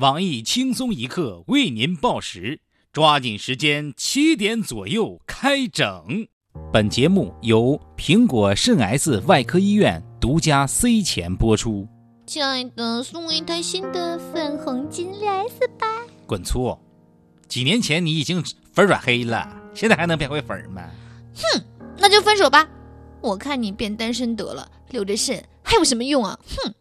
网易轻松一刻为您报时，抓紧时间，七点左右开整。本节目由苹果肾 S 外科医院独家 C 前播出。亲爱的，送我一台新的粉红金六 S 吧。滚粗！几年前你已经粉转黑了，现在还能变回粉吗？哼，那就分手吧。我看你变单身得了，留着肾还有什么用啊？哼。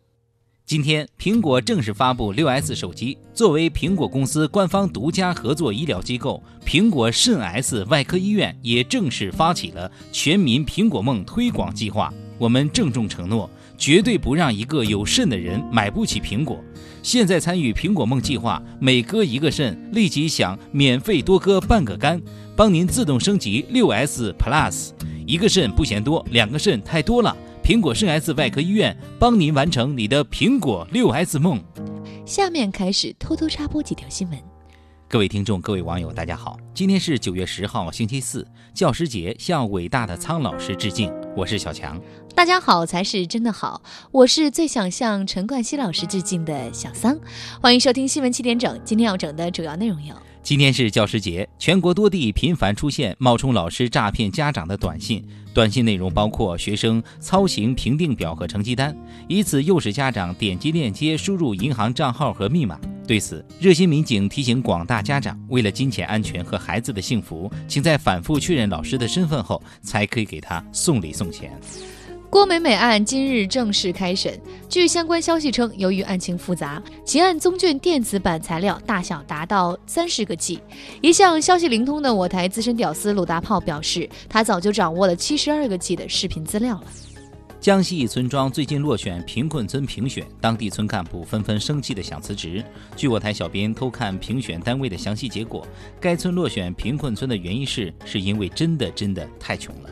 今天，苹果正式发布六 S 手机。作为苹果公司官方独家合作医疗机构，苹果肾 S 外科医院也正式发起了全民苹果梦推广计划。我们郑重承诺，绝对不让一个有肾的人买不起苹果。现在参与苹果梦计划，每割一个肾，立即享免费多割半个肝，帮您自动升级六 S Plus。一个肾不嫌多，两个肾太多了。苹果肾 S 外科医院帮您完成你的苹果六 S 梦。下面开始偷偷插播几条新闻。各位听众、各位网友，大家好，今天是九月十号，星期四，教师节，向伟大的苍老师致敬。我是小强。大家好才是真的好，我是最想向陈冠希老师致敬的小桑。欢迎收听新闻七点整，今天要整的主要内容有。今天是教师节，全国多地频繁出现冒充老师诈骗家长的短信。短信内容包括学生操行评定表和成绩单，以此诱使家长点击链接输入银行账号和密码。对此，热心民警提醒广大家长，为了金钱安全和孩子的幸福，请在反复确认老师的身份后，才可以给他送礼送钱。郭美美案今日正式开审。据相关消息称，由于案情复杂，其案宗卷电子版材料大小达到三十个 G。一向消息灵通的我台资深屌丝鲁大炮表示，他早就掌握了七十二个 G 的视频资料了。江西一村庄最近落选贫困村评选，当地村干部纷纷生气的想辞职。据我台小编偷看评选单位的详细结果，该村落选贫困村的原因是，是因为真的真的太穷了。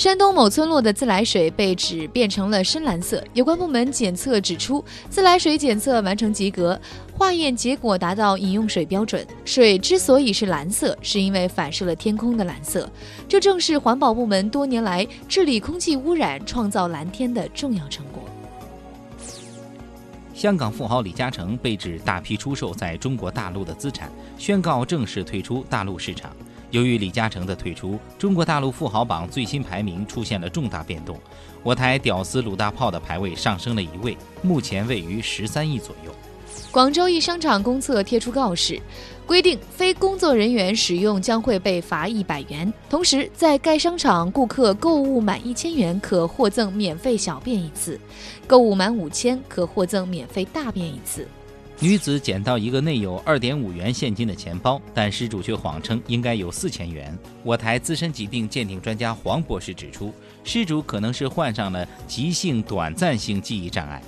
山东某村落的自来水被指变成了深蓝色，有关部门检测指出，自来水检测完成及格，化验结果达到饮用水标准。水之所以是蓝色，是因为反射了天空的蓝色，这正是环保部门多年来治理空气污染、创造蓝天的重要成果。香港富豪李嘉诚被指大批出售在中国大陆的资产，宣告正式退出大陆市场。由于李嘉诚的退出，中国大陆富豪榜最新排名出现了重大变动，我台屌丝鲁大炮的排位上升了一位，目前位于十三亿左右。广州一商场公厕贴出告示，规定非工作人员使用将会被罚一百元，同时在该商场顾客购物满一千元可获赠免费小便一次，购物满五千可获赠免费大便一次。女子捡到一个内有二点五元现金的钱包，但失主却谎称应该有四千元。我台资深疾病鉴定专家黄博士指出，失主可能是患上了急性短暂性记忆障碍。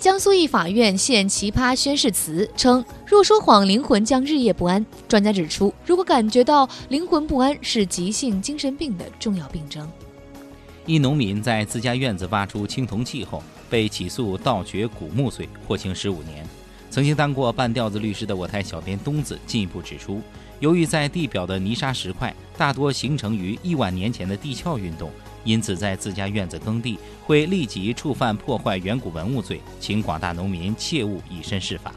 江苏一法院现奇葩宣誓词称：“若说谎，灵魂将日夜不安。”专家指出，如果感觉到灵魂不安，是急性精神病的重要病征。一农民在自家院子挖出青铜器后，被起诉盗掘古墓罪，获刑十五年。曾经当过半吊子律师的我台小编东子进一步指出，由于在地表的泥沙石块大多形成于亿万年前的地壳运动，因此在自家院子耕地会立即触犯破坏远古文物罪，请广大农民切勿以身试法。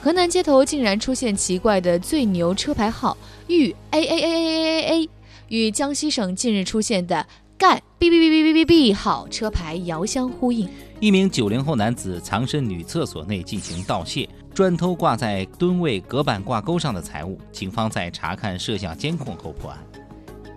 河南街头竟然出现奇怪的最牛车牌号豫 A A A A A A A，与江西省近日出现的赣 B B B B B B B 号车牌遥相呼应。一名九零后男子藏身女厕所内进行盗窃，专偷挂在蹲位隔板挂钩上的财物。警方在查看摄像监控后破案。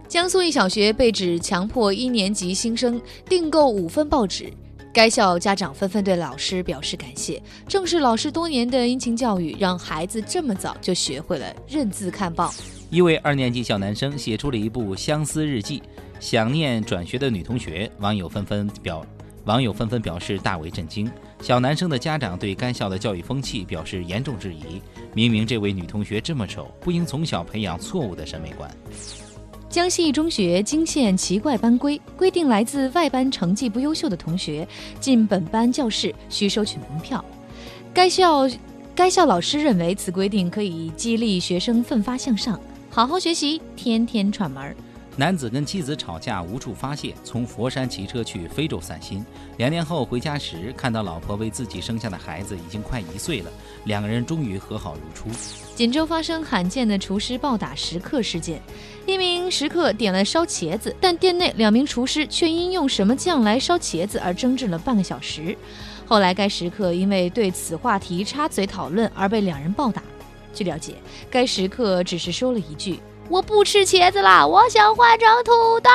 江苏一小学被指强迫一年级新生订购五份报纸，该校家长纷纷对老师表示感谢。正是老师多年的殷勤教育，让孩子这么早就学会了认字看报。一位二年级小男生写出了一部相思日记，想念转学的女同学，网友纷纷表。网友纷纷表示大为震惊，小男生的家长对该校的教育风气表示严重质疑。明明这位女同学这么丑，不应从小培养错误的审美观。江西一中学惊现奇怪班规，规定来自外班成绩不优秀的同学进本班教室需收取门票。该校该校老师认为此规定可以激励学生奋发向上，好好学习，天天串门儿。男子跟妻子吵架无处发泄，从佛山骑车去非洲散心。两年后回家时，看到老婆为自己生下的孩子已经快一岁了，两个人终于和好如初。锦州发生罕见的厨师暴打食客事件，一名食客点了烧茄子，但店内两名厨师却因用什么酱来烧茄子而争执了半个小时。后来该食客因为对此话题插嘴讨论而被两人暴打。据了解，该食客只是说了一句。我不吃茄子了，我想换成土豆。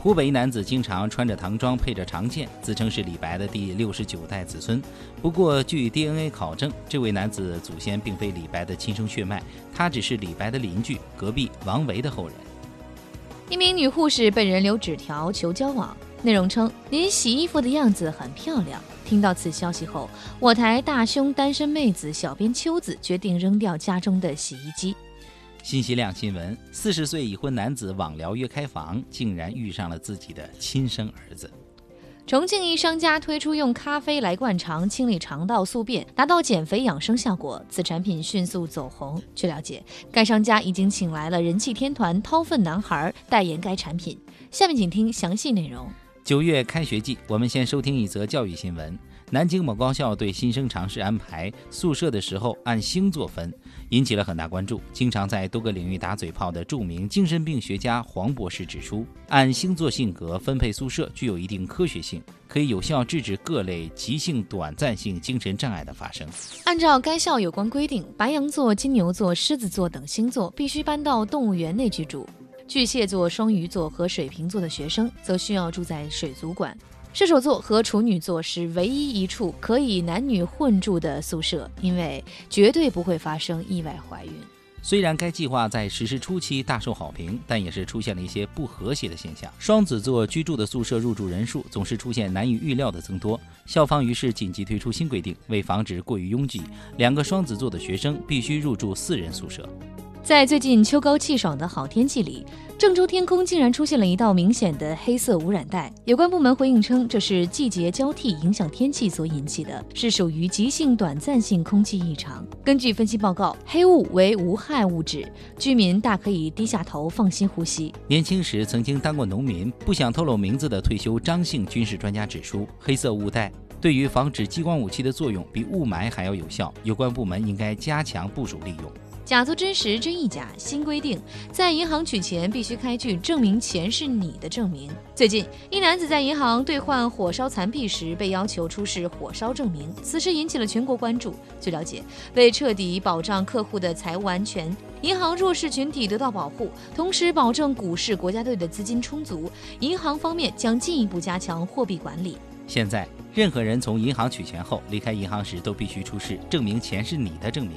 湖北一男子经常穿着唐装，配着长剑，自称是李白的第六十九代子孙。不过，据 DNA 考证，这位男子祖先并非李白的亲生血脉，他只是李白的邻居，隔壁王维的后人。一名女护士被人留纸条求交往，内容称：“您洗衣服的样子很漂亮。”听到此消息后，我台大胸单身妹子小编秋子决定扔掉家中的洗衣机。信息量新闻：四十岁已婚男子网聊约开房，竟然遇上了自己的亲生儿子。重庆一商家推出用咖啡来灌肠，清理肠道宿便，达到减肥养生效果。此产品迅速走红。据了解，该商家已经请来了人气天团掏粪男孩代言该产品。下面请听详细内容。九月开学季，我们先收听一则教育新闻。南京某高校对新生尝试安排宿舍的时候按星座分，引起了很大关注。经常在多个领域打嘴炮的著名精神病学家黄博士指出，按星座性格分配宿舍具有一定科学性，可以有效制止各类急性短暂性精神障碍的发生。按照该校有关规定，白羊座、金牛座、狮子座等星座必须搬到动物园内居住，巨蟹座、双鱼座和水瓶座的学生则需要住在水族馆。射手座和处女座是唯一一处可以男女混住的宿舍，因为绝对不会发生意外怀孕。虽然该计划在实施初期大受好评，但也是出现了一些不和谐的现象。双子座居住的宿舍入住人数总是出现难以预料的增多，校方于是紧急推出新规定，为防止过于拥挤，两个双子座的学生必须入住四人宿舍。在最近秋高气爽的好天气里，郑州天空竟然出现了一道明显的黑色污染带。有关部门回应称，这是季节交替影响天气所引起的，是属于急性短暂性空气异常。根据分析报告，黑雾为无害物质，居民大可以低下头放心呼吸。年轻时曾经当过农民，不想透露名字的退休张姓军事专家指出，黑色雾带对于防止激光武器的作用比雾霾还要有效，有关部门应该加强部署利用。假作真实，真亦假。新规定，在银行取钱必须开具证明钱是你的证明。最近，一男子在银行兑换火烧残币时被要求出示火烧证明，此事引起了全国关注。据了解，为彻底保障客户的财务安全，银行弱势群体得到保护，同时保证股市国家队的资金充足，银行方面将进一步加强货币管理。现在，任何人从银行取钱后离开银行时，都必须出示证明钱是你的证明。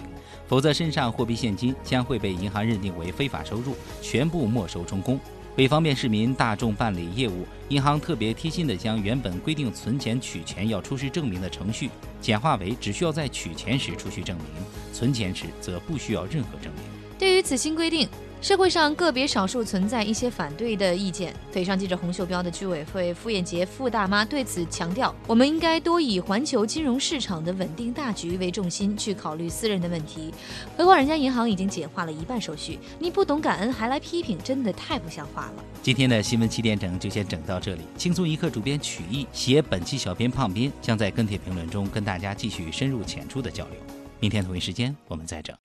否则，身上货币现金将会被银行认定为非法收入，全部没收充公。为方便市民大众办理业务，银行特别贴心地将原本规定存钱取钱要出示证明的程序简化为只需要在取钱时出示证明，存钱时则不需要任何证明。对于此新规定，社会上个别少数存在一些反对的意见。腿上系着红袖标的居委会傅艳杰傅大妈对此强调：“我们应该多以环球金融市场的稳定大局为重心去考虑私人的问题。何况人家银行已经简化了一半手续，你不懂感恩还来批评，真的太不像话了。”今天的新闻七点整就先整到这里。轻松一刻主编曲艺写本期小编胖斌将在跟帖评论中跟大家继续深入浅出的交流。明天同一时间我们再整。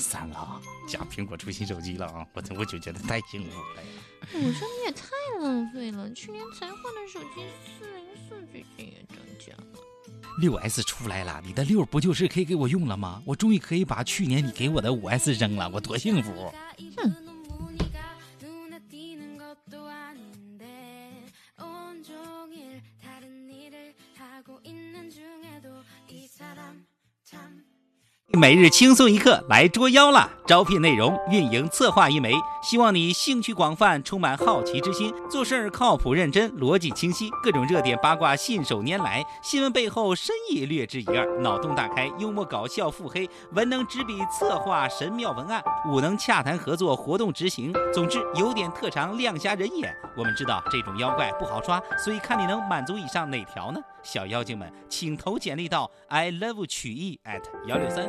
三了，家苹果出新手机了啊！我我就觉得太幸福了。我说你也太浪费了，去年才换的手机，四零四最近也涨价了。六 S 出来了，你的六不就是可以给我用了吗？我终于可以把去年你给我的五 S 扔了，我多幸福！哼。每日轻松一刻来捉妖啦！招聘内容：运营策划一枚，希望你兴趣广泛，充满好奇之心，做事儿靠谱认真，逻辑清晰，各种热点八卦信手拈来，新闻背后深意略知一二，脑洞大开，幽默搞笑，腹黑，文能执笔策划神妙文案，武能洽谈合作活动执行。总之有点特长，亮瞎人眼。我们知道这种妖怪不好抓，所以看你能满足以上哪条呢？小妖精们，请投简历到 i love 曲艺 at 幺六三